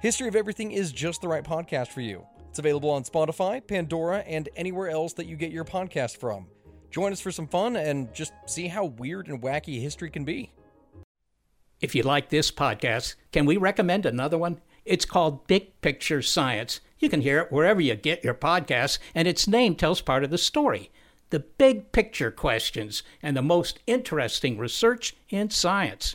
History of Everything is just the right podcast for you. It's available on Spotify, Pandora, and anywhere else that you get your podcast from. Join us for some fun and just see how weird and wacky history can be. If you like this podcast, can we recommend another one? It's called Big Picture Science. You can hear it wherever you get your podcasts, and its name tells part of the story the big picture questions and the most interesting research in science.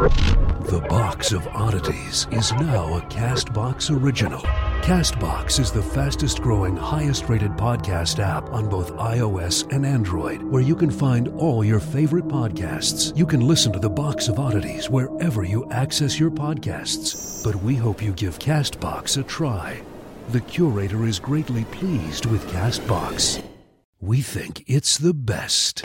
The Box of Oddities is now a Castbox original. Castbox is the fastest growing, highest rated podcast app on both iOS and Android, where you can find all your favorite podcasts. You can listen to The Box of Oddities wherever you access your podcasts. But we hope you give Castbox a try. The curator is greatly pleased with Castbox. We think it's the best.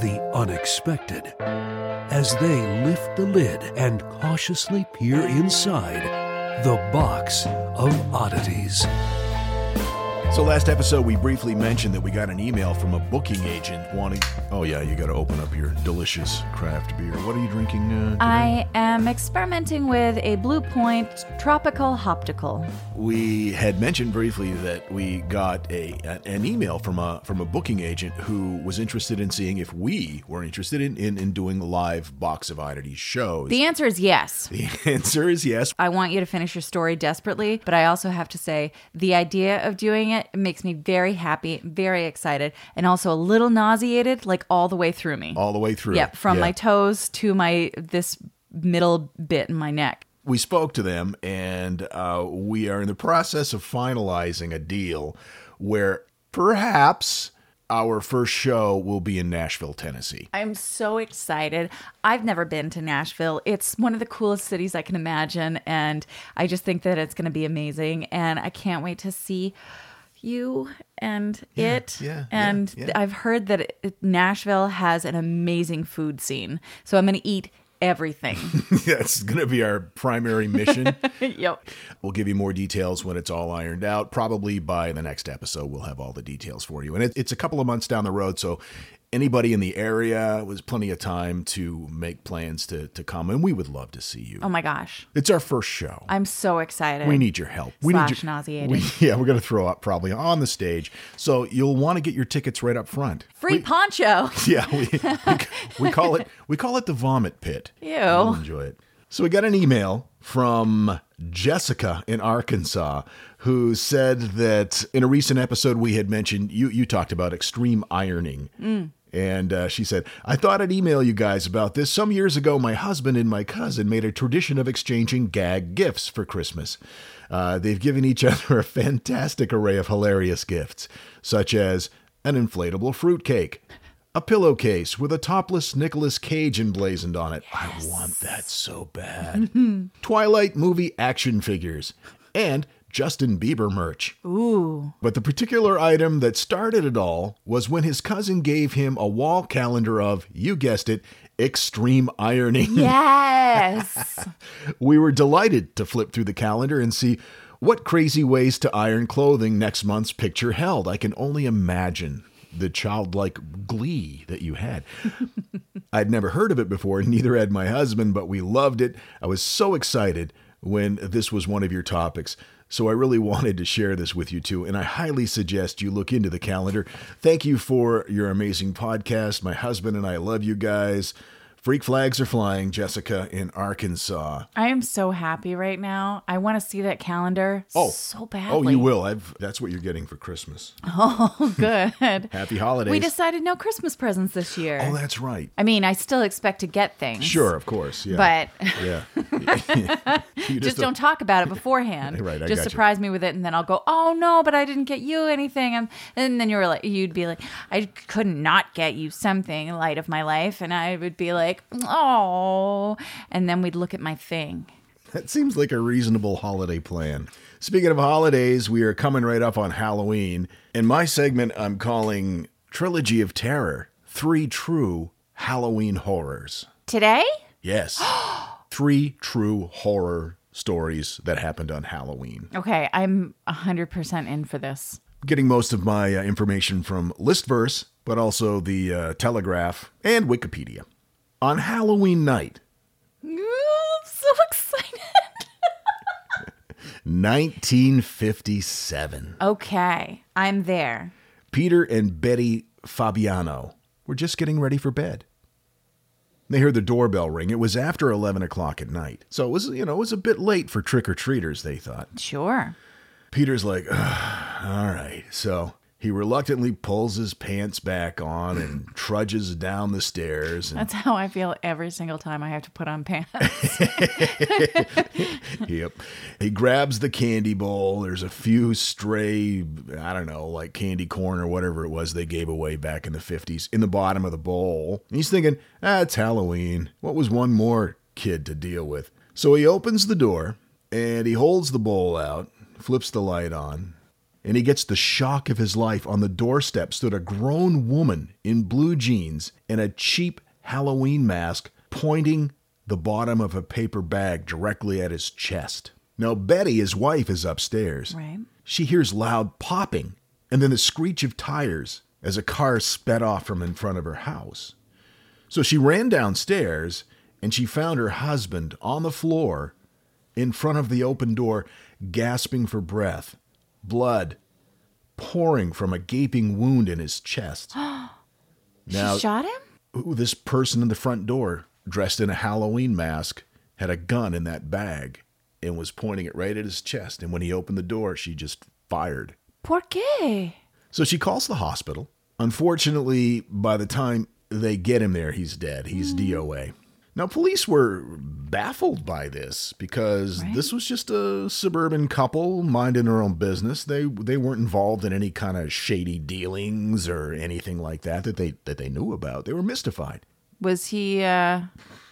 the unexpected as they lift the lid and cautiously peer inside the box of oddities. So last episode, we briefly mentioned that we got an email from a booking agent wanting. Oh yeah, you got to open up your delicious craft beer. What are you drinking? Uh. I am experimenting with a Blue Point Tropical Hoptical. we had mentioned briefly that we got a an email from a from a booking agent who was interested in seeing if we were interested in in, in doing live box of oddities shows. The answer is yes. the answer is yes. I want you to finish your story desperately, but I also have to say the idea of doing it makes me very happy, very excited, and also a little nauseated, like all the way through me. All the way through. Yep, from Yeah. my toes to my this middle bit in my neck. we spoke to them and uh, we are in the process of finalizing a deal where perhaps our first show will be in Nashville, Tennessee. I'm so excited. I've never been to Nashville. It's one of the coolest cities I can imagine. And I just think that it's going to be amazing. And I can't wait to see you and it. yeah, yeah, and yeah. I've heard that it, Nashville has an amazing food scene. So I'm going to eat everything. That's going to be our primary mission. yep. we'll give you more details when it's all ironed out. Probably by the next episode, we'll have all the details for you. And it, it's a couple of months down the road. So anybody in the area was plenty of time to make plans to, to come. And we would love to see you. Oh my gosh. It's our first show. I'm so excited. We need your help. We Slash need your, nauseated. we- yeah, we're going to throw up probably on the stage. So you'll want to get your tickets right up front. Free poncho. Yeah, we, we, we call it we call it the vomit pit. Ew. You'll enjoy it. So we got an email from Jessica in Arkansas who said that in a recent episode we had mentioned you you talked about extreme ironing. Mm. And uh, she said, I thought I'd email you guys about this. Some years ago, my husband and my cousin made a tradition of exchanging gag gifts for Christmas. Uh, they've given each other a fantastic array of hilarious gifts, such as an inflatable fruitcake, a pillowcase with a topless Nicolas Cage emblazoned on it. I want that so bad. Twilight movie action figures, and Justin Bieber merch. Ooh. But the particular item that started it all was when his cousin gave him a wall calendar of, you guessed it, extreme ironing. Yes. We were delighted to flip through the calendar and see what crazy ways to iron clothing next month's picture held. I can only imagine the childlike glee that you had. I'd never heard of it before, neither had my husband, but we loved it. I was so excited when this was one of your topics. So I really wanted to share this with you too, and I highly suggest you look into the calendar. Thank you for your amazing podcast. My husband and I love you guys. Freak flags are flying, Jessica, in Arkansas. I am so happy right now. I want to see that calendar Oh, so badly. Oh, you will. I've that's what you're getting for Christmas. Oh, good. Happy holidays. we decided no Christmas presents this year. oh, that's right. I mean, I still expect to get things. Sure, of course. Yeah. But yeah. You just don't talk about it beforehand. Right, I just surprise me with it, and then I'll go, "Oh no, but I didn't get you anything." And, and then you were like, you'd be like, "I couldn't not get you something, light of my life," and I would be like, "Oh," and then we'd look at my thing. That seems like a reasonable holiday plan. Speaking of holidays, we are coming right up on Halloween. In my segment, I'm calling Trilogy of Terror Three True Halloween Horrors. Today, Yes. Three true horror stories that happened on Halloween. okay, I'm hundred percent in for this. Getting most of my uh, information from Listverse, but also the uh, Telegraph and Wikipedia. On Halloween night, Ooh, I'm so excited. 1957. okay, I'm there. Peter and Betty Fabiano were just getting ready for bed. They heard the doorbell ring. It was after 11 o'clock at night. So it was, you know, it was a bit late for trick or treaters, they thought. Sure. Peter's like, all right. So he reluctantly pulls his pants back on and trudges down the stairs. And, That's how I feel every single time I have to put on pants. yep. He grabs the candy bowl. There's a few stray, I don't know, like candy corn or whatever it was they gave away back in the 50s in the bottom of the bowl. And he's thinking, ah, it's Halloween. What was one more kid to deal with? So he opens the door and he holds the bowl out, flips the light on, and he gets the shock of his life. On the doorstep stood a grown woman in blue jeans and a cheap Halloween mask pointing the bottom of a paper bag directly at his chest. Now, Betty, his wife, is upstairs. Right. She hears loud popping and then the screech of tires as a car sped off from in front of her house. So she ran downstairs and she found her husband on the floor in front of the open door, gasping for breath, blood pouring from a gaping wound in his chest. now, she shot him? ooh, this person in the front door, dressed in a Halloween mask, had a gun in that bag and was pointing it right at his chest. And when he opened the door, she just fired. Por qué? So she calls the hospital. Unfortunately, by the time they get him there, he's dead. He's hmm. DOA. Now, police were baffled by this because this was just a suburban couple minding their own business. They they weren't involved in any kind of shady dealings or anything like that that they that they knew about. They were mystified. Was he, uh,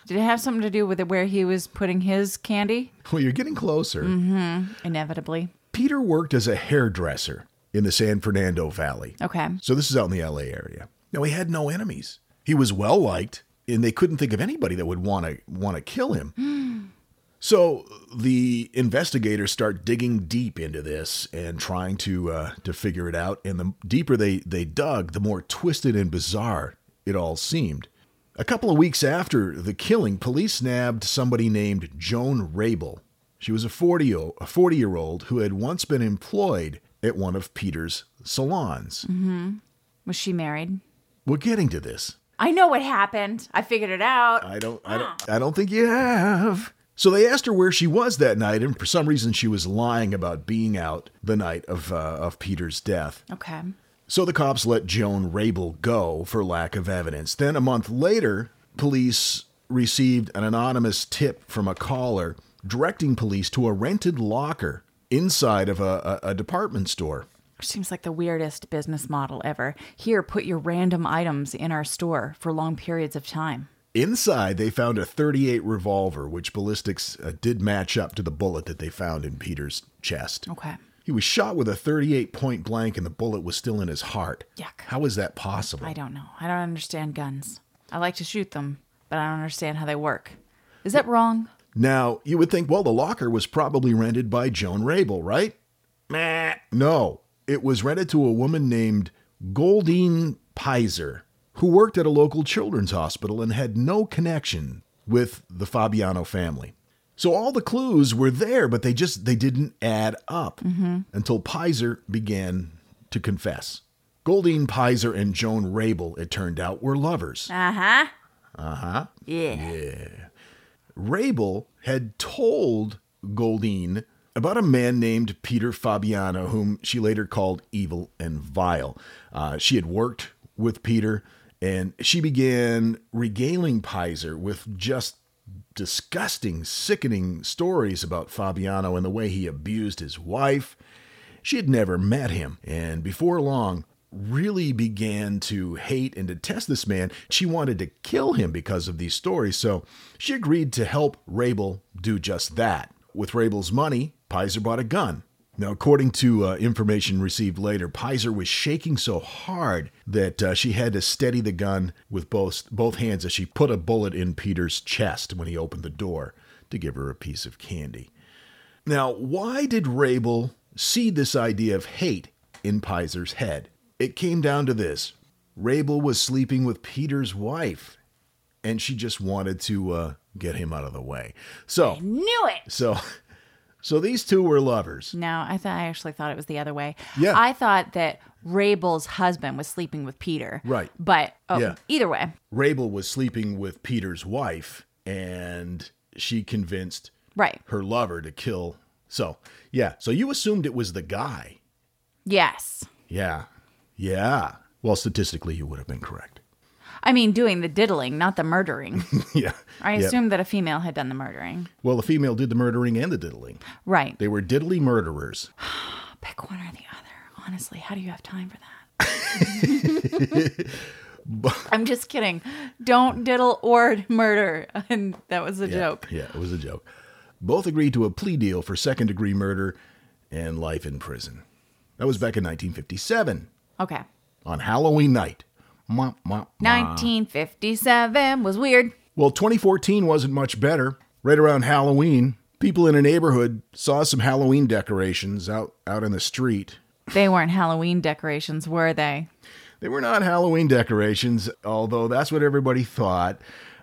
did it have something to do with it where he was putting his candy? Well, you're getting closer. Mm-hmm. Inevitably. Peter worked as a hairdresser in the San Fernando Valley. Okay. So this is out in the LA area. Now he had no enemies. He was well liked, and they couldn't think of anybody that would want to want to kill him. so the investigators start digging deep into this and trying to uh, to figure it out. And the deeper they they dug, the more twisted and bizarre it all seemed. A couple of weeks after the killing, police nabbed somebody named Joan Rabel. She was a 40 a 40 year old who had once been employed at one of Peter's salons. Was she married? We're getting to this. I know what happened. I figured it out. I don't, I don't, I don't think you have. So they asked her where she was that night, and for some reason she was lying about being out the night of uh, of Peter's death. Okay. So the cops let Joan Rabel go for lack of evidence. Then a month later, police received an anonymous tip from a caller directing police to a rented locker inside of a, a, a department store. Seems like the weirdest business model ever. Here, put your random items in our store for long periods of time. Inside, they found a 38 revolver, which ballistics uh, did match up to the bullet that they found in Peter's chest. Okay. He was shot with a 38 point blank, and the bullet was still in his heart. Yuck. How is that possible? I don't know. I don't understand guns. I like to shoot them, but I don't understand how they work. Is that wrong? Now, you would think, well, the locker was probably rented by Joan Rabel, right? Meh. No, it was rented to a woman named Goldine Pizer, who worked at a local children's hospital and had no connection with the Fabiano family. So all the clues were there, but they just they didn't add up until Pizer began to confess. Goldine Pizer and Joan Rabel, it turned out, were lovers. Uh huh. Uh huh. Yeah. Yeah. Rabel had told Goldine about a man named Peter Fabiano, whom she later called evil and vile. Uh, she had worked with Peter, and she began regaling Pizer with just disgusting, sickening stories about Fabiano and the way he abused his wife. She had never met him, and before long, really began to hate and detest this man. She wanted to kill him because of these stories, so she agreed to help Rabel do just that. With Rabel's money, Pizer bought a gun. Now, according to uh, information received later, Pizer was shaking so hard that uh, she had to steady the gun with both both hands as she put a bullet in Peter's chest when he opened the door to give her a piece of candy. Now, why did Rabel see this idea of hate in Pizer's head? It came down to this Rabel was sleeping with Peter's wife, and she just wanted to uh, get him out of the way. So, I Knew it. so, so these two were lovers. No, I thought I actually thought it was the other way. Yeah. I thought that Rabel's husband was sleeping with Peter. Right. But oh, Yeah. either way. Rabel was sleeping with Peter's wife, and she convinced Right. her lover to kill. So, yeah. So you assumed it was the guy. Yes. Yeah. Yeah. Well, statistically, you would have been correct. I mean, doing the diddling, not the murdering. yeah. I Yeah. assumed that a female had done the murdering. Well, the female did the murdering and the diddling. Right. They were diddly murderers. Pick one or the other. Honestly, how do you have time for that? I'm just kidding. Don't diddle or murder. And that was a Yeah. joke. Yeah, it was a joke. Both agreed to a plea deal for second degree murder and life in prison. That was back in 1957 Okay. on Halloween night. Mwah, mwah, mwah. 1957 was weird. Well, 2014 wasn't much better. Right around Halloween, people in a neighborhood saw some Halloween decorations out, out in the street. They weren't Halloween decorations, were they? They were not Halloween decorations, although that's what everybody thought.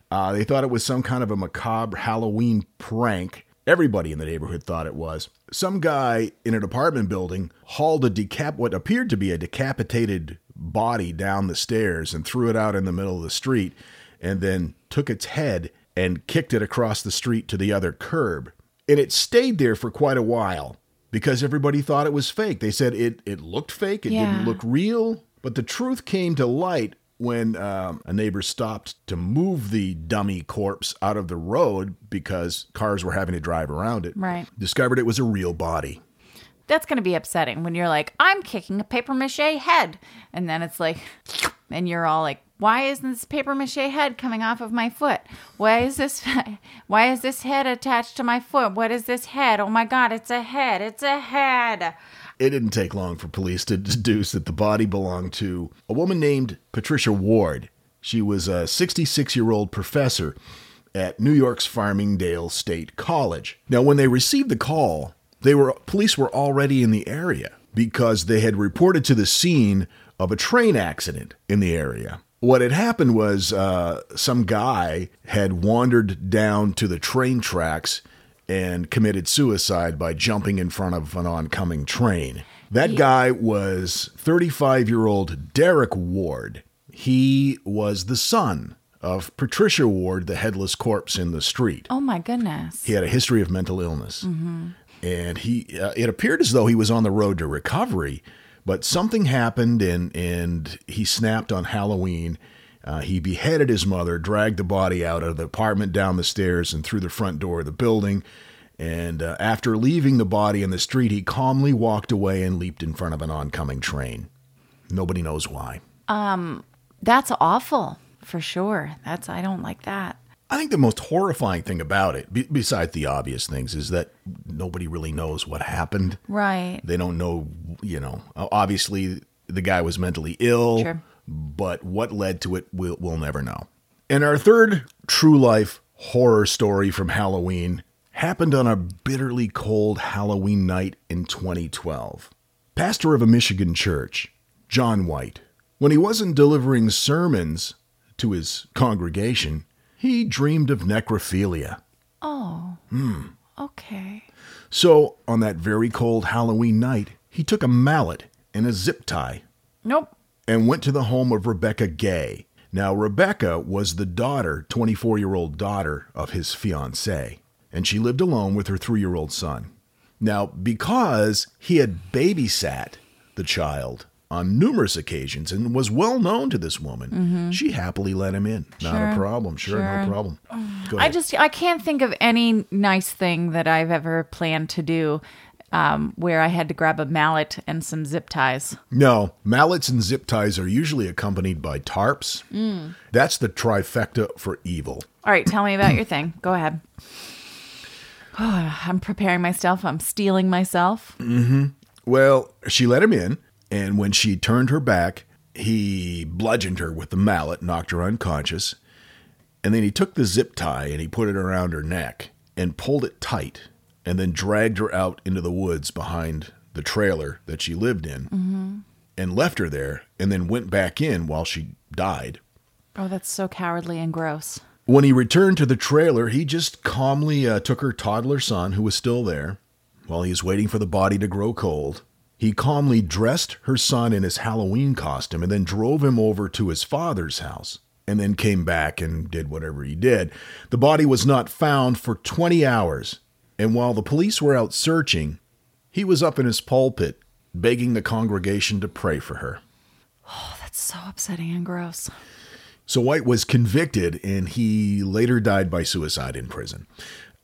Uh, they thought it was some kind of a macabre Halloween prank. Everybody in the neighborhood thought it was. Some guy in an apartment building hauled a decap what appeared to be a decapitated body down the stairs and threw it out in the middle of the street, and then took its head and kicked it across the street to the other curb. And it stayed there for quite a while because everybody thought it was fake. They said it it looked fake, it Yeah. didn't look real. But the truth came to light when um, a neighbor stopped to move the dummy corpse out of the road because cars were having to drive around it. Right. Discovered it was a real body. That's going to be upsetting when you're like, I'm kicking a paper mache head. And then it's like, and you're all like, why isn't this paper mache head coming off of my foot? Why is this, why is this head attached to my foot? What is this head? Oh my God, it's a head. It's a head. It didn't take long for police to deduce that the body belonged to a woman named Patricia Ward. She was a 66 year old professor at New York's Farmingdale State College. Now, when they received the call, they were police were already in the area because they had reported to the scene of a train accident in the area. What had happened was uh, some guy had wandered down to the train tracks and committed suicide by jumping in front of an oncoming train. That guy was 35 year old Derek Ward. He was the son of Patricia Ward, the headless corpse in the street. Oh my goodness. He had a history of mental illness. And he uh, it appeared as though he was on the road to recovery, but something happened and and he snapped on Halloween. Uh, he beheaded his mother, dragged the body out of the apartment down the stairs and through the front door of the building. And uh, after leaving the body in the street, he calmly walked away and leaped in front of an oncoming train. Nobody knows why. Um, that's awful for sure. That's, I don't like that. I think the most horrifying thing about it, be- besides the obvious things, is that nobody really knows what happened. Right. They don't know, you know, obviously the guy was mentally ill, Sure. but what led to it, we'll, we'll never know. And our third true life horror story from Halloween happened on a bitterly cold Halloween night in 2012. Pastor of a Michigan church, John White, when he wasn't delivering sermons to his congregation, he dreamed of necrophilia. Oh. Hmm. Okay. So, on that very cold Halloween night, he took a mallet and a zip tie Nope. and went to the home of Rebecca Gay. Now, Rebecca was the daughter, 24 year old daughter of his fiancee, and she lived alone with her three year old son. Now, because he had babysat the child on numerous occasions and was well known to this woman, she happily let him in. Not a problem. Sure, no problem. I just I can't think of any nice thing that I've ever planned to do um, where I had to grab a mallet and some zip ties. No, mallets and zip ties are usually accompanied by tarps. That's the trifecta for evil. All right, tell me about your thing. Go ahead. I'm preparing myself. I'm steeling myself. Mm-hmm. Well, she let him in, and when she turned her back, he bludgeoned her with the mallet, knocked her unconscious, and then he took the zip tie and he put it around her neck and pulled it tight, and then dragged her out into the woods behind the trailer that she lived in and left her there, and then went back in while she died. Oh, that's so cowardly and gross. When he returned to the trailer, he just calmly uh, took her toddler son, who was still there, while he was waiting for the body to grow cold. He calmly dressed her son in his Halloween costume and then drove him over to his father's house, and then came back and did whatever he did. The body was not found for 20 hours, and while the police were out searching, he was up in his pulpit begging the congregation to pray for her. Oh, that's so upsetting and gross. So White was convicted and he later died by suicide in prison.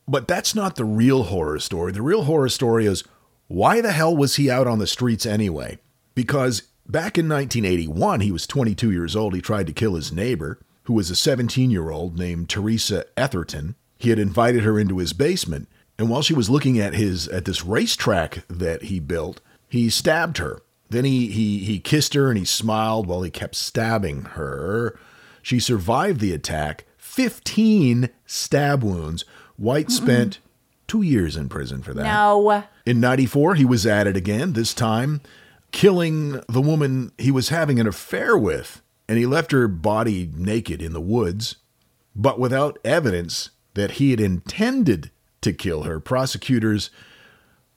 But that's not the real horror story. The real horror story is why the hell was he out on the streets anyway? Because back in 1981, he was 22 years old. He tried to kill his neighbor, who was a 17 year old named Teresa Etherton. He had invited her into his basement, and while she was looking at his at this racetrack that he built, he stabbed her. Then he he he kissed her and he smiled while he kept stabbing her. She survived the attack, 15 stab wounds. White spent 2 years in prison for that. No. In 94, he was at it again, this time killing the woman he was having an affair with, and he left her body naked in the woods, but without evidence that he had intended to kill her. Prosecutors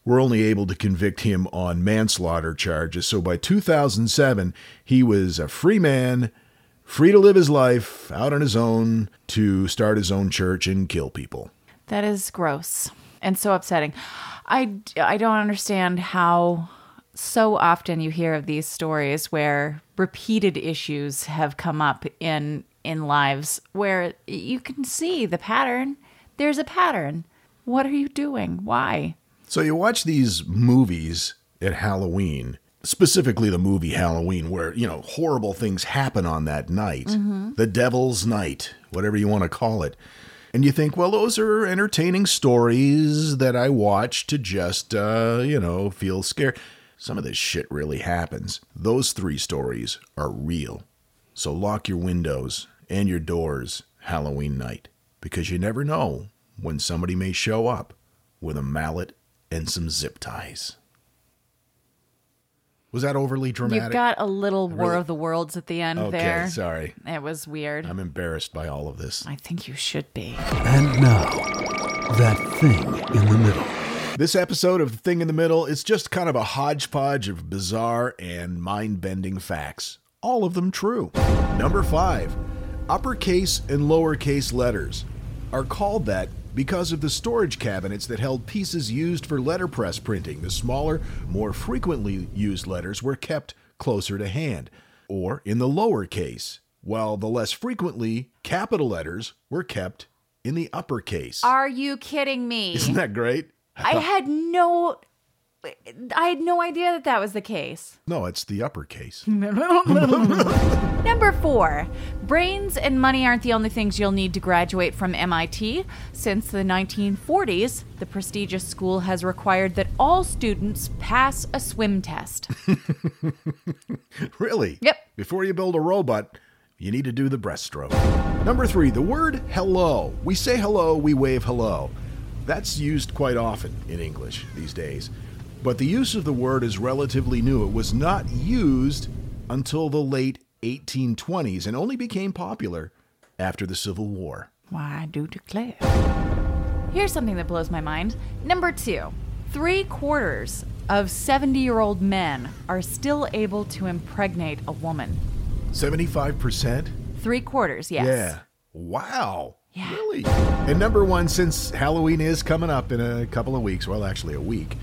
were only able to convict him on manslaughter charges. So by 2007, he was a free man, free to live his life out on his own to start his own church and kill people. That is gross and so upsetting. I, I don't understand how so often you hear of these stories where repeated issues have come up in in lives where you can see the pattern. There's a pattern. What are you doing? Why? So you watch these movies at Halloween, specifically the movie Halloween, where, you know, horrible things happen on that night. Mm-hmm. The Devil's Night, whatever you want to call it. And you think, well, those are entertaining stories that I watch to just, uh, you know, feel scared. Some of this shit really happens. Those three stories are real. So lock your windows and your doors Halloween night because you never know when somebody may show up with a mallet and some zip ties. Was that overly dramatic? You've got a little War Really? of the Worlds at the end okay, there. sorry. It was weird. I'm embarrassed by all of this. I think you should be. And now, that thing in the middle. This episode of The Thing in the Middle is just kind of a hodgepodge of bizarre and mind bending facts. All of them true. Number five uppercase and lowercase letters are called that because of the storage cabinets that held pieces used for letterpress printing. The smaller, more frequently used letters were kept closer to hand, or in the lower case, while the less frequently capital letters were kept in the uppercase. Are you kidding me? Isn't that great? I had no I had no idea that that was the case. No, it's the uppercase. Number 4. Brains and money aren't the only things you'll need to graduate from MIT. Since the 1940s, the prestigious school has required that all students pass a swim test. Really? Yep. Before you build a robot, you need to do the breaststroke. Number three, the word hello. We say hello, we wave hello. That's used quite often in English these days. But the use of the word is relatively new. It was not used until the late 1820s and only became popular after the Civil War. Why, I do declare. Here's something that blows my mind. Number two, three quarters of 70 year old men are still able to impregnate a woman. 75%? Three quarters, yes. Yeah. Wow. Yeah. Really? And number one, since Halloween is coming up in a couple of weeks, well, actually a week,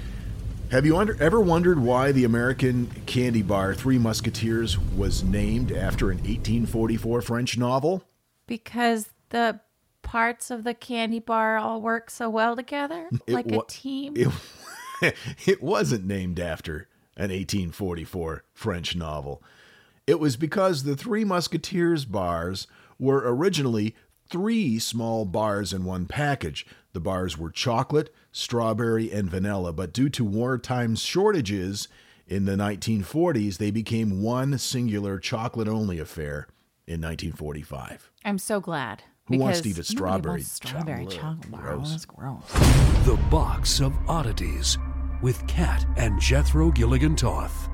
have you under, ever wondered why the American candy bar Three Musketeers was named after an 1844 French novel? Because the parts of the candy bar all work so well together, It like wa- a team. It, it wasn't named after an 1844 French novel. It was because the Three Musketeers bars were originally three small bars in one package. The bars were chocolate, strawberry, and vanilla, but due to wartime shortages in the 1940s, they became one singular chocolate only affair in 1945. I'm so glad. Who wants to eat a strawberry strawberry chocolate? chocolate bar. Gross. That's gross. The Box of Oddities with Kat and Jethro Gilligan Toth.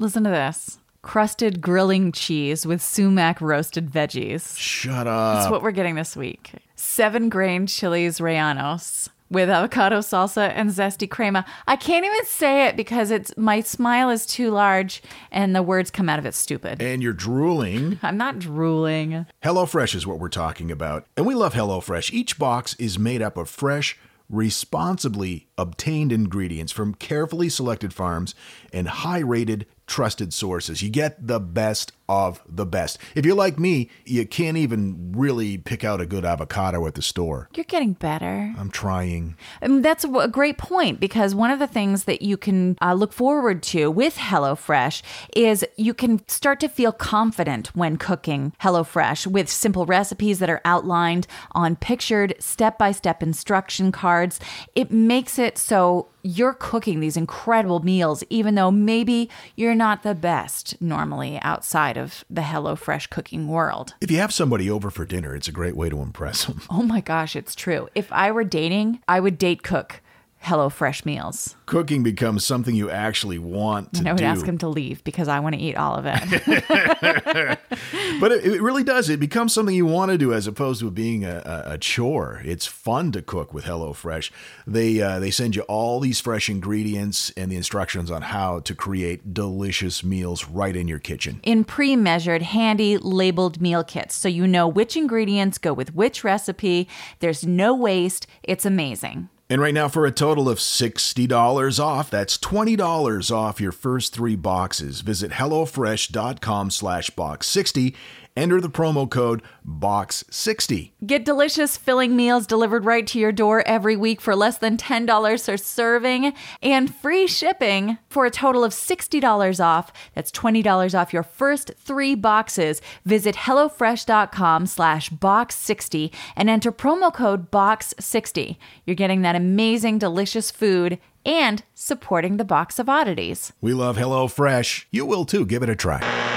Listen to this. Crusted grilling cheese with sumac roasted veggies. Shut up. That's what we're getting this week. Seven grain chilies rellenos with avocado salsa and zesty crema. I can't even say it because it's my smile is too large and the words come out of it stupid. and you're drooling. I'm not drooling. HelloFresh is what we're talking about. And we love HelloFresh. Each box is made up of fresh, responsibly obtained ingredients from carefully selected farms and high rated, trusted sources. You get the best of the best. If you're like me, you can't even really pick out a good avocado at the store. You're getting better. I'm trying. And that's a great point because one of the things that you can uh, look forward to with HelloFresh is you can start to feel confident when cooking HelloFresh with simple recipes that are outlined on pictured step by step instruction cards. It makes it so you're cooking these incredible meals, even though maybe you're not the best normally outside of the HelloFresh cooking world. If you have somebody over for dinner, it's a great way to impress them. Oh my gosh, it's true. If I were dating, I would date cook HelloFresh meals. Cooking becomes something you actually want to And I would do. ask him to leave because I want to eat all of it. But it, it really does. It becomes something you want to do as opposed to being a, a, chore. It's fun to cook with HelloFresh. They uh, they send you all these fresh ingredients and the instructions on how to create delicious meals right in your kitchen. in pre measured, handy labeled meal kits so you know which ingredients go with which recipe. There's no waste. It's amazing. And right now, for a total of $60 off, that's $20 off your first three boxes. Visit HelloFresh.com slash box60. Enter the promo code BOX60. Get delicious filling meals delivered right to your door every week for less than $10 per serving and free shipping for a total of $60 off. That's $20 off your first three boxes. Visit HelloFresh.com slash box60 and enter promo code box60. You're getting that amazing, delicious food and supporting the box of oddities. We love HelloFresh. You will too. Give it a try.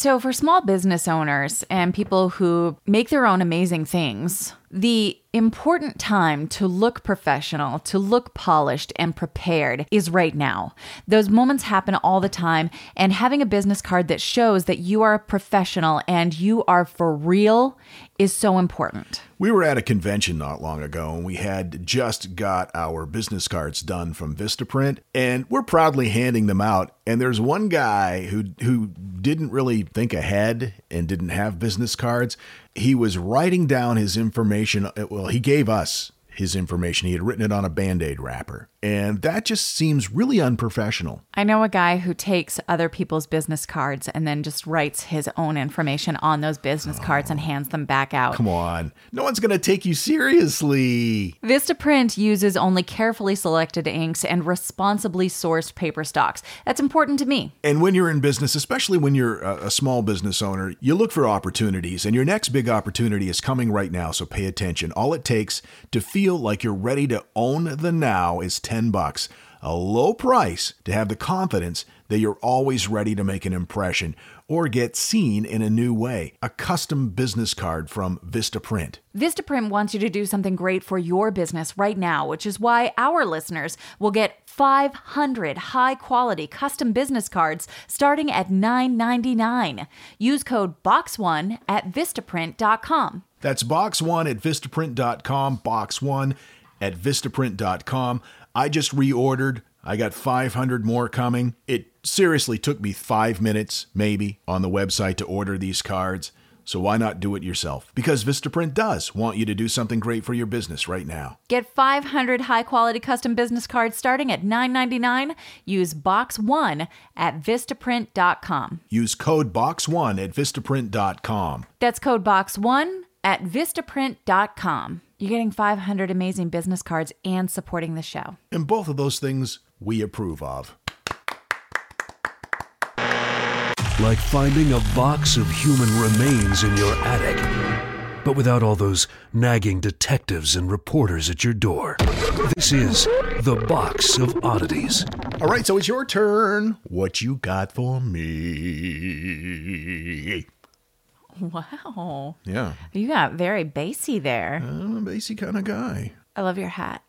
So, for small business owners and people who make their own amazing things, the important time to look professional, to look polished and prepared is right now. Those moments happen all the time, and having a business card that shows that you are a professional and you are for real is so important. We were at a convention not long ago and we had just got our business cards done from Vistaprint and we're proudly handing them out. And there's one guy who who didn't really think ahead and didn't have business cards. He was writing down his information. Well, he gave us his information. He had written it on a band-aid wrapper. And that just seems really unprofessional. I know a guy who takes other people's business cards and then just writes his own information on those business cards and oh. hands them back out. Come on. No one's going to take you seriously. Vistaprint uses only carefully selected inks and responsibly sourced paper stocks. That's important to me. And when you're in business, especially when you're a small business owner, you look for opportunities, and your next big opportunity is coming right now, so pay attention. All it takes to feel like you're ready to own the now is 10 bucks. A low price to have the confidence that you're always ready to make an impression or get seen in a new way. A custom business card from Vistaprint. Vistaprint wants you to do something great for your business right now, which is why our listeners will get 500 high quality custom business cards starting at $9.99. Use code BOX1 at Vistaprint.com. That's box one at Vistaprint.com, box one at Vistaprint.com. I just reordered. I got 500 more coming. It seriously took me five minutes, maybe, on the website to order these cards. So why not do it yourself? Because Vistaprint does want you to do something great for your business right now. Get 500 high quality custom business cards starting at $9.99. Use box1 at Vistaprint.com. Use code BOX1 at Vistaprint.com. That's code box1 at Vistaprint.com. You're getting 500 amazing business cards and supporting the show. And both of those things we approve of. Like finding a box of human remains in your attic, but without all those nagging detectives and reporters at your door. This is The Box of Oddities. All right, so it's your turn. What you got for me? Wow. Yeah, You got very bassy there. I'm a bassy kind of guy. I love your hat.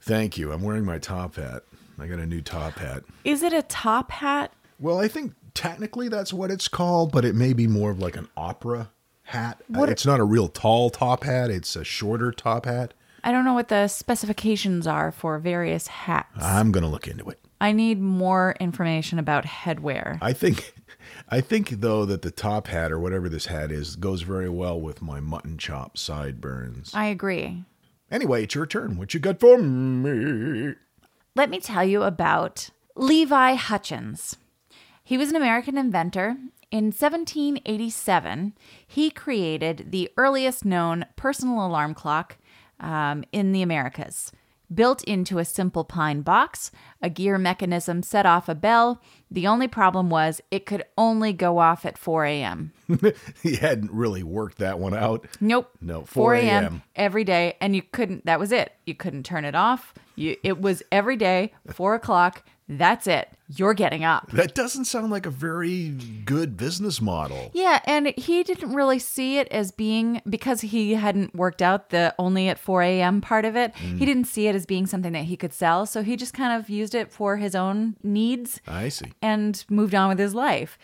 Thank you. I'm wearing my top hat. I got a new top hat. Is it a top hat? Well, I think technically that's what it's called, but it may be more of like an opera hat. What- It's not a real tall top hat, it's a shorter top hat. I don't know what the specifications are for various hats. I'm going to look into it. I need more information about headwear. I think I think though that the top hat or whatever this hat is goes very well with my mutton chop sideburns. I agree. Anyway, it's your turn. What you got for me? Let me tell you about Levi Hutchins. He was an American inventor. In 1787, he created the earliest known personal alarm clock um, in the Americas. Built into a simple pine box, a gear mechanism set off a bell. The only problem was it could only go off at 4 a.m. he hadn't really worked that one out. Nope. No, 4 4 a.m. a.m.. every day, and you couldn't. That was it. You couldn't turn it off. You, it was every day, four o'clock. That's it. You're getting up. That doesn't sound like a very good business model. Yeah, and he didn't really see it as being because he hadn't worked out the only at 4 a.m. part of it. He didn't see it as being something that he could sell, so he just kind of used it for his own needs I see. and moved on with his life.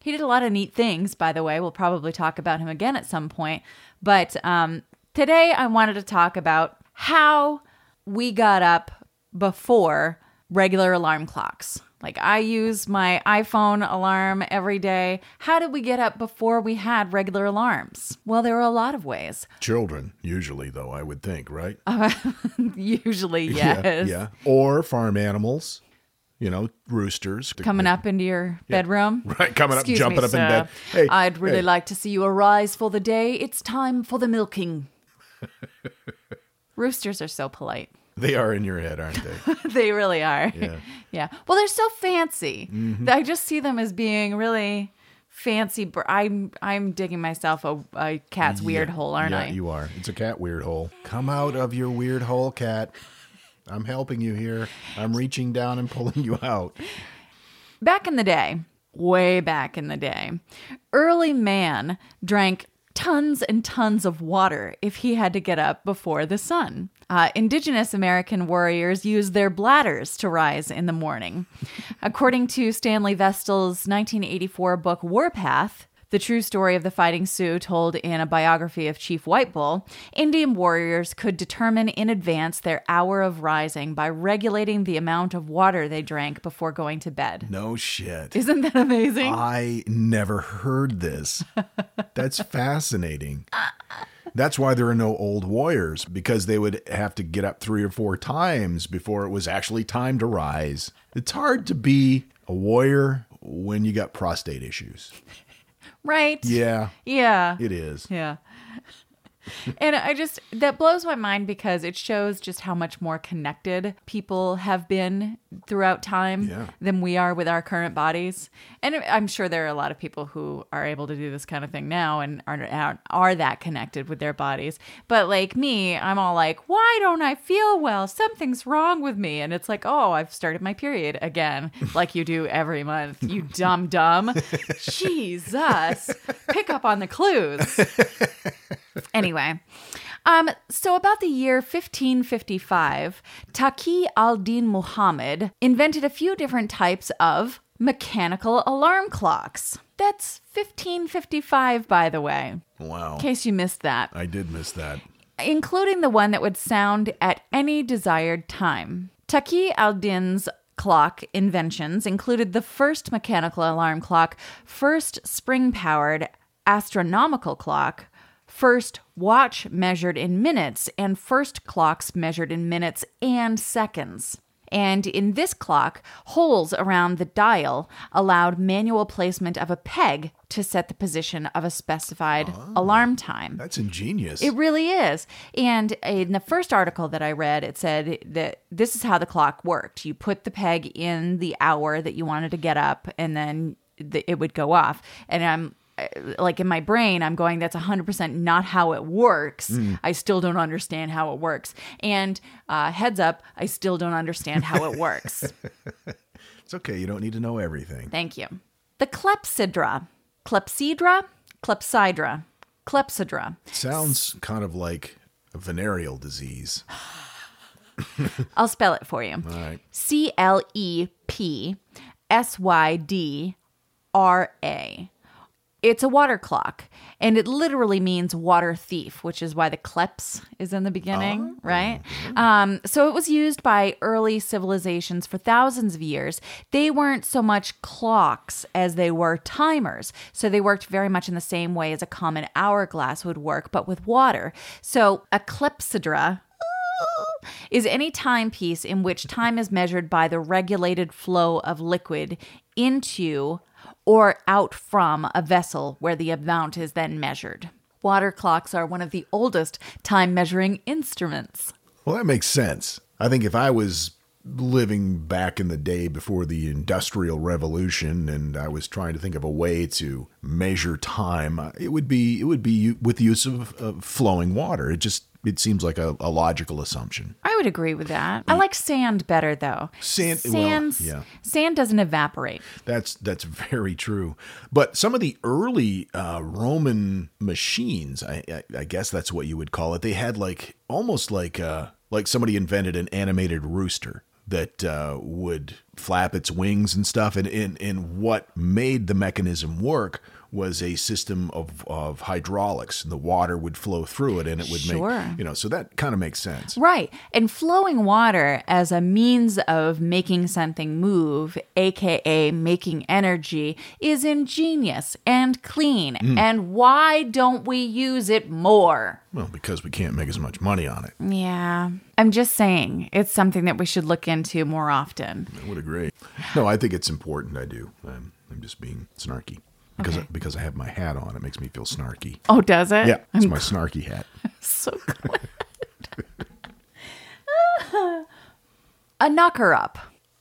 He did a lot of neat things, by the way. We'll probably talk about him again at some point. But um, today I wanted to talk about how we got up before regular alarm clocks. Like I use my iPhone alarm every day. How did we get up before we had regular alarms? Well, there are a lot of ways. Children, usually, though, I would think, right? Usually, yes. Yeah, yeah. Or farm animals, you know, roosters. Coming up into your bedroom. Right, coming up, Excuse jumping me, up in sir. bed. Hey, I'd really hey. like to see you arise for the day. It's time for the milking. Roosters are so polite. They are in your head, aren't they? they really are. Yeah. Mm-hmm. Yeah. Well, they're so fancy. I just see them as being really fancy. br- I'm I'm digging myself a, a cat's weird hole, aren't yeah, I? you are. It's a cat weird hole. Come out of your weird hole, cat. I'm helping you here. I'm reaching down and pulling you out. Back in the day, way back in the day, early man drank tons and tons of water if he had to get up before the sun. Uh, indigenous American warriors used their bladders to rise in the morning. According to Stanley Vestal's 1984 book Warpath, the true story of the fighting Sioux told in a biography of Chief White Bull, Indian warriors could determine in advance their hour of rising by regulating the amount of water they drank before going to bed. No shit. Isn't that amazing? I never heard this. That's fascinating. That's why there are no old warriors because they would have to get up three or four times before it was actually time to rise. It's hard to be a warrior when you got prostate issues. right? Yeah, Yeah. it is. Yeah. And I just, that blows my mind because it shows just how much more connected people have been throughout time Yeah. than we are with our current bodies. And I'm sure there are a lot of people who are able to do this kind of thing now and are, are, are that connected with their bodies. But like me, I'm all like, why don't I feel well? Something's wrong with me. And it's like, oh, I've started my period again, like you do every month. You dumb dumb. Jesus. Pick up on the clues. Anyway, Um, so about the year 1555, Taqi al-Din Muhammad invented a few different types of mechanical alarm clocks. That's 1555, by the way, Wow. in case you missed that, I did miss that. including the one that would sound at any desired time. Taqi al-Din's clock inventions included the first mechanical alarm clock, first spring-powered astronomical clock, first watch measured in minutes, and first clocks measured in minutes and seconds. And in this clock, holes around the dial allowed manual placement of a peg to set the position of a specified ah, alarm time. That's ingenious. It really is. And in the first article that I read, it said that this is how the clock worked. You put the peg in the hour that you wanted to get up, and then the, it would go off. And I'm like in my brain, I'm going, that's 100% not how it works. I still don't understand how it works. And uh, heads up, I still don't understand how it works. it's okay. You don't need to know everything. Thank you. The clepsydra, clepsydra, clepsydra, clepsydra. Sounds kind of like a venereal disease. I'll spell it for you. All right. C L E P S Y D R A. It's a water clock, and it literally means water thief, which is why the kleps is in the beginning, right? Um, so it was used by early civilizations for thousands of years. They weren't so much clocks as they were timers. So they worked very much in the same way as a common hourglass would work, but with water. So a clepsydra is any timepiece in which time is measured by the regulated flow of liquid into or out from a vessel where the amount is then measured. Water clocks are one of the oldest time measuring instruments. Well, that makes sense. I think if I was living back in the day before the Industrial Revolution and I was trying to think of a way to measure time, it would be it would be with the use of, of flowing water. It just it seems like a, a logical assumption. I would agree with that. I like sand better though. Sand- well, yeah. sand doesn't evaporate. That's that's very true. But some of the early uh, Roman machines, I, I, I guess that's what you would call it. They had like almost like uh, like somebody invented an animated rooster that uh, would flap its wings and stuff. And, and and what made the mechanism work was a system of, of hydraulics. And the water would flow through it, and it would Sure. make you know. So that kind of makes sense. Right. And flowing water as a means of making something move, aka making energy, is ingenious and clean. Mm. And why don't we use it more? Well, because we can't make as much money on it. Yeah. I'm just saying it's something that we should look into more often. I would agree. No, I think it's important. I do. I'm, I'm just being snarky because Okay. because I have my hat on. It makes me feel snarky. Oh, does it? Yeah, it's my snarky hat. So glad. a knocker up.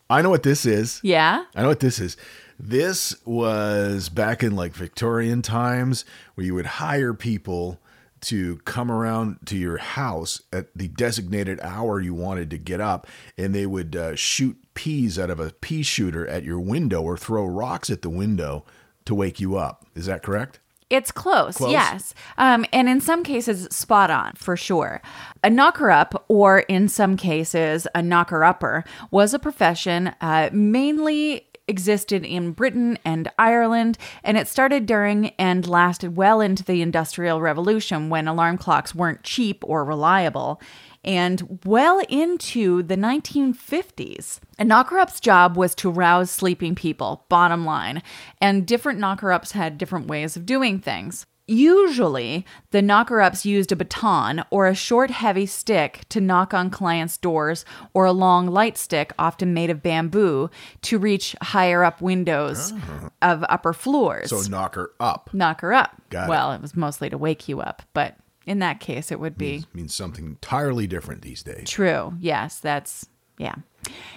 I know what this is. Yeah. I know what this is. This was back in like Victorian times where you would hire people to come around to your house at the designated hour you wanted to get up, and they would uh, shoot peas out of a pea shooter at your window or throw rocks at the window to wake you up. Is that correct? It's close, Close? yes. Um, and in some cases, spot on for sure. A knocker up, or in some cases, a knocker upper, was a profession uh, mainly existed in Britain and Ireland, and it started during and lasted well into the Industrial Revolution when alarm clocks weren't cheap or reliable. And well into the 1950s, a knocker up's job was to rouse sleeping people, bottom line. And different knocker ups had different ways of doing things. Usually, the knocker ups used a baton or a short, heavy stick to knock on clients' doors or a long light stick, often made of bamboo, to reach higher up windows ah. of upper floors. So knock her up knock her up. Got it. well, it was mostly to wake you up, but in that case, it would be means something entirely different these days. true. Yes, that's, yeah.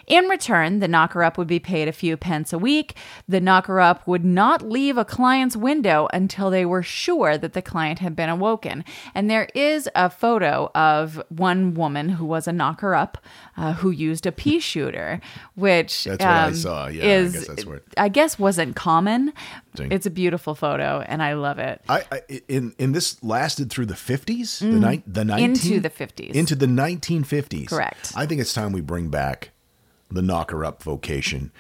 In return, the knocker up would be paid a few pence a week. The knocker up would not leave a client's window until they were sure that the client had been awoken. And there is a photo of one woman who was a knocker up uh, who used a pea shooter, which That's what I um, saw. Yeah, I guess that's what- I guess wasn't common. Dang. It's a beautiful photo, and I love it. I, I in in this lasted through the fifties, the night the 19, Mm. Into the 50s. into the nineteen fifties. Correct. I think it's time we bring back the knocker up vocation,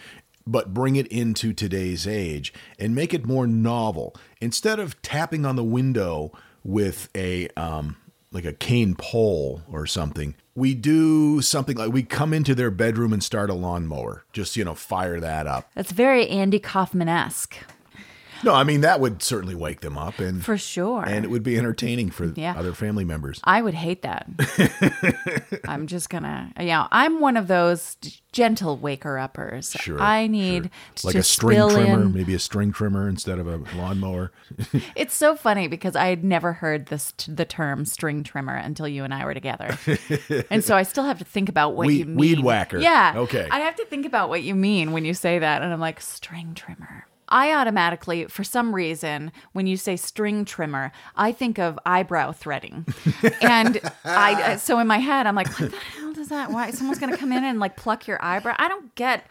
but bring it into today's age and make it more novel. Instead of tapping on the window with a um like a cane pole or something, we do something like we come into their bedroom and start a lawnmower. Just you know, fire that up. That's very Andy Kaufman esque, No, I mean that would certainly wake them up and for sure. and it would be entertaining for Yeah. other family members. I would hate that. I'm just gonna, yeah. I'm one of those gentle waker uppers. Sure. I need sure. to like a string trimmer, in. maybe a string trimmer instead of a lawnmower. It's so funny because I had never heard this the term string trimmer until you and I were together, and so I still have to think about what Weed- you mean. weed whacker. Yeah. Okay. I have to think about what you mean when you say that, and I'm like string trimmer. I automatically, for some reason, when you say string trimmer, I think of eyebrow threading, and I uh, so in my head I'm like, what the hell does that? Why someone's gonna come in and like pluck your eyebrow? I don't get.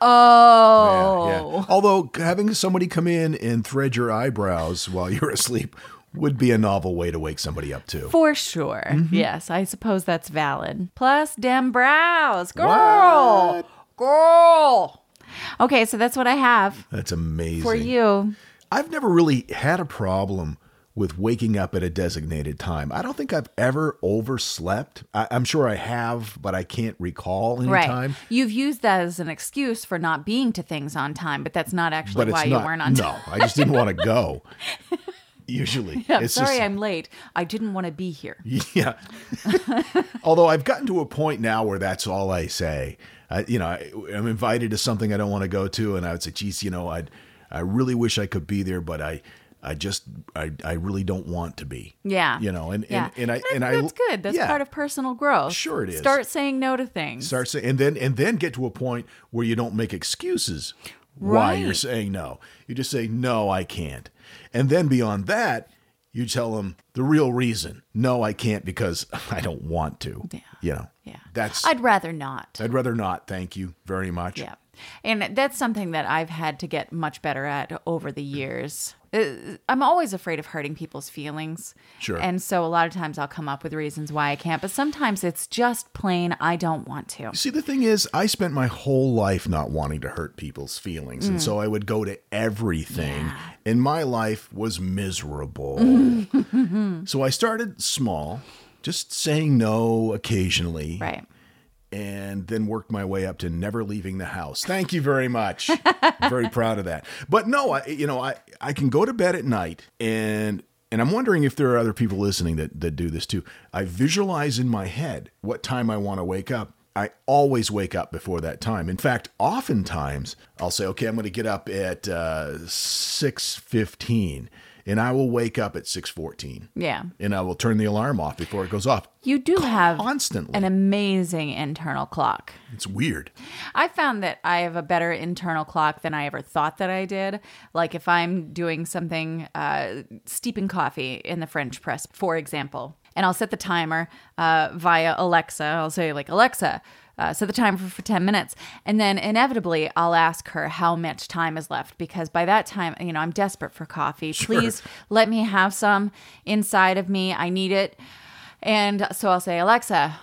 Oh, Yeah, yeah. Oh. Although having somebody come in and thread your eyebrows while you're asleep would be a novel way to wake somebody up too. For sure. Mm-hmm. Yes, I suppose that's valid. Plus, dem brows. Girl. Girl. Okay, so that's what I have That's amazing. for you. I've never really had a problem with waking up at a designated time. I don't think I've ever overslept. I, I'm sure I have, but I can't recall any Right. time. You've used that as an excuse for not being to things on time, but that's not actually But why it's you weren't on time. no, I just didn't want to go. Usually, I'm it's sorry just, I'm late. I didn't want to be here. Yeah. Although I've gotten to a point now where that's all I say. I, you know, I, I'm invited to something I don't want to go to, and I would say, "Geez, you know, I I really wish I could be there, but I I just I, I really don't want to be." Yeah. You know, and Yeah. and, and I and that's I good. That's yeah. part of personal growth. Sure it is. Start saying no to things. start saying, and then and then get to a point where you don't make excuses why you're saying no. You just say no, I can't, and then beyond that, you tell them the real reason. No, I can't because I don't want to. Yeah. You know. Yeah. That's. I'd rather not. I'd rather not. Thank you very much. Yeah. And that's something that I've had to get much better at over the years. Uh, I'm always afraid of hurting people's feelings. Sure. And so a lot of times I'll come up with reasons why I can't, but sometimes it's just plain I don't want to. See, the thing is, I spent my whole life not wanting to hurt people's feelings. And Mm. so I would go to everything, and my life was miserable. so I started small, just saying no occasionally. Right. And then worked my way up to never leaving the house. Thank you very much. very proud of that. But no, I you know, I I can go to bed at night and and I'm wondering if there are other people listening that that do this too. I visualize in my head what time I want to wake up. I always wake up before that time. In fact, oftentimes I'll say, "Okay, I'm going to get up at uh, 6:15." And I will wake up at 6:14. Yeah. And I will turn the alarm off before it goes off. You do have Constantly. an amazing internal clock. It's weird. I found that I have a better internal clock than I ever thought that I did. Like if I'm doing something, uh, steeping coffee in the French press, for example, and I'll set the timer uh, via Alexa. I'll say like Alexa. Uh, set the timer for, for 10 minutes and then inevitably i'll ask her how much time is left because by that time you know i'm desperate for coffee please let me have some inside of me i need it and so i'll say alexa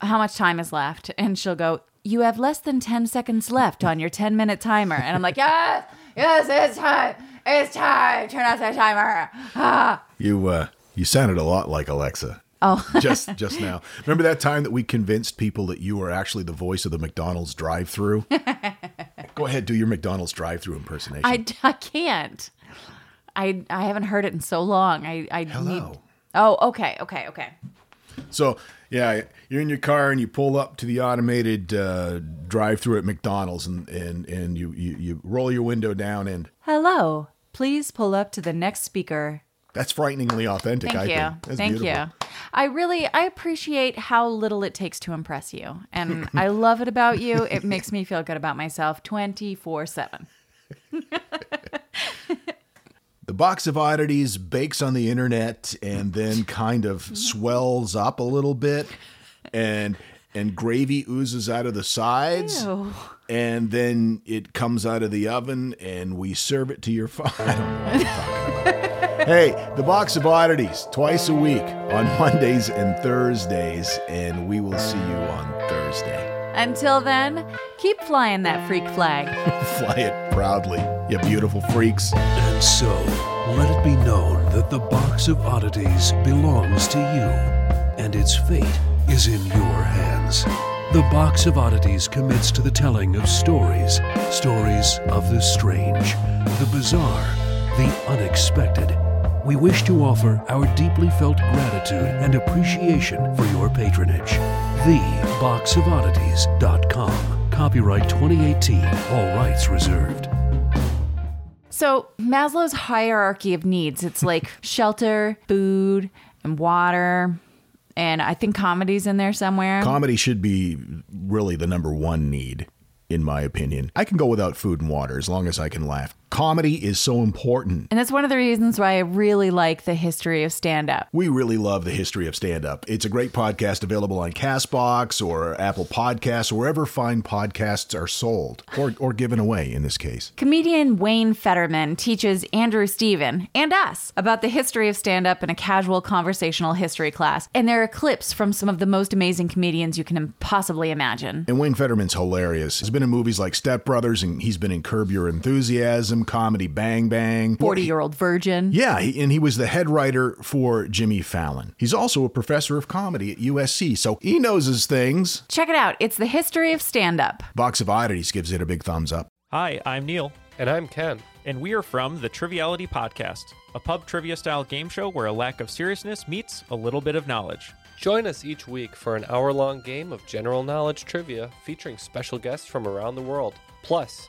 how much time is left? And she'll go, You have less than 10 seconds left on your 10 minute timer. And I'm like, Yes, yes, it's time. It's time. Turn off the timer. Ah. You uh you sounded a lot like Alexa. Oh. just just now. Remember that time that we convinced people that you were actually the voice of the McDonald's drive-through? Go ahead, do your McDonald's drive-through impersonation. I, I can't. I, I haven't heard it in so long. I, I need. Hello. Oh, okay, okay, okay. So yeah, you're in your car and you pull up to the automated uh, drive-through at McDonald's and and and you, you you roll your window down and Hello. Please pull up to the next speaker. That's frighteningly authentic. Thank I you. think. That's Thank beautiful. you. I really I appreciate how little it takes to impress you. And I love it about you. It makes me feel good about myself 24/7. The box of oddities bakes on the internet and then kind of swells up a little bit and and gravy oozes out of the sides Ew. and then it comes out of the oven and we serve it to your phone. I don't know what I'm talking about. Hey, the box of oddities twice a week on Mondays and Thursdays and we will see you on Thursday. Until then, keep flying that freak flag. Fly it proudly, you beautiful freaks. And so, let it be known that the box of oddities belongs to you, and its fate is in your hands. The box of oddities commits to the telling of stories, stories of the strange, the bizarre, the unexpected. We wish to offer our deeply felt gratitude and appreciation for your patronage. TheBoxOfOddities.com. Copyright 2018. All rights reserved. So, Maslow's hierarchy of needs, it's like shelter, food, and water. And I think comedy's in there somewhere. Comedy should be really the number one need, in my opinion. I can go without food and water as long as I can laugh. Comedy is so important. and that's one of the reasons why I really like the history of stand up. We really love the history of stand up. It's a great podcast available on Castbox or Apple Podcasts, or wherever fine podcasts are sold or, or given away in this case. Comedian Wayne Federman teaches Andrew Steven and us about the history of stand up in a casual conversational history class. And there are clips from some of the most amazing comedians you can possibly imagine. And Wayne Federman's hilarious. He's been in movies like Step Brothers, and he's been in Curb Your Enthusiasm, comedy Bang Bang. 40 year old virgin. Yeah, he, and he was the head writer for Jimmy Fallon. He's also a professor of comedy at USC, so he knows his things. Check it out. It's the history of stand up. Box of Oddities gives it a big thumbs up. Hi, I'm Neil, And I'm Ken. and we are from the Triviality Podcast, a pub trivia style game show where a lack of seriousness meets a little bit of knowledge. Join us each week for an hour long game of general knowledge trivia featuring special guests from around the world, plus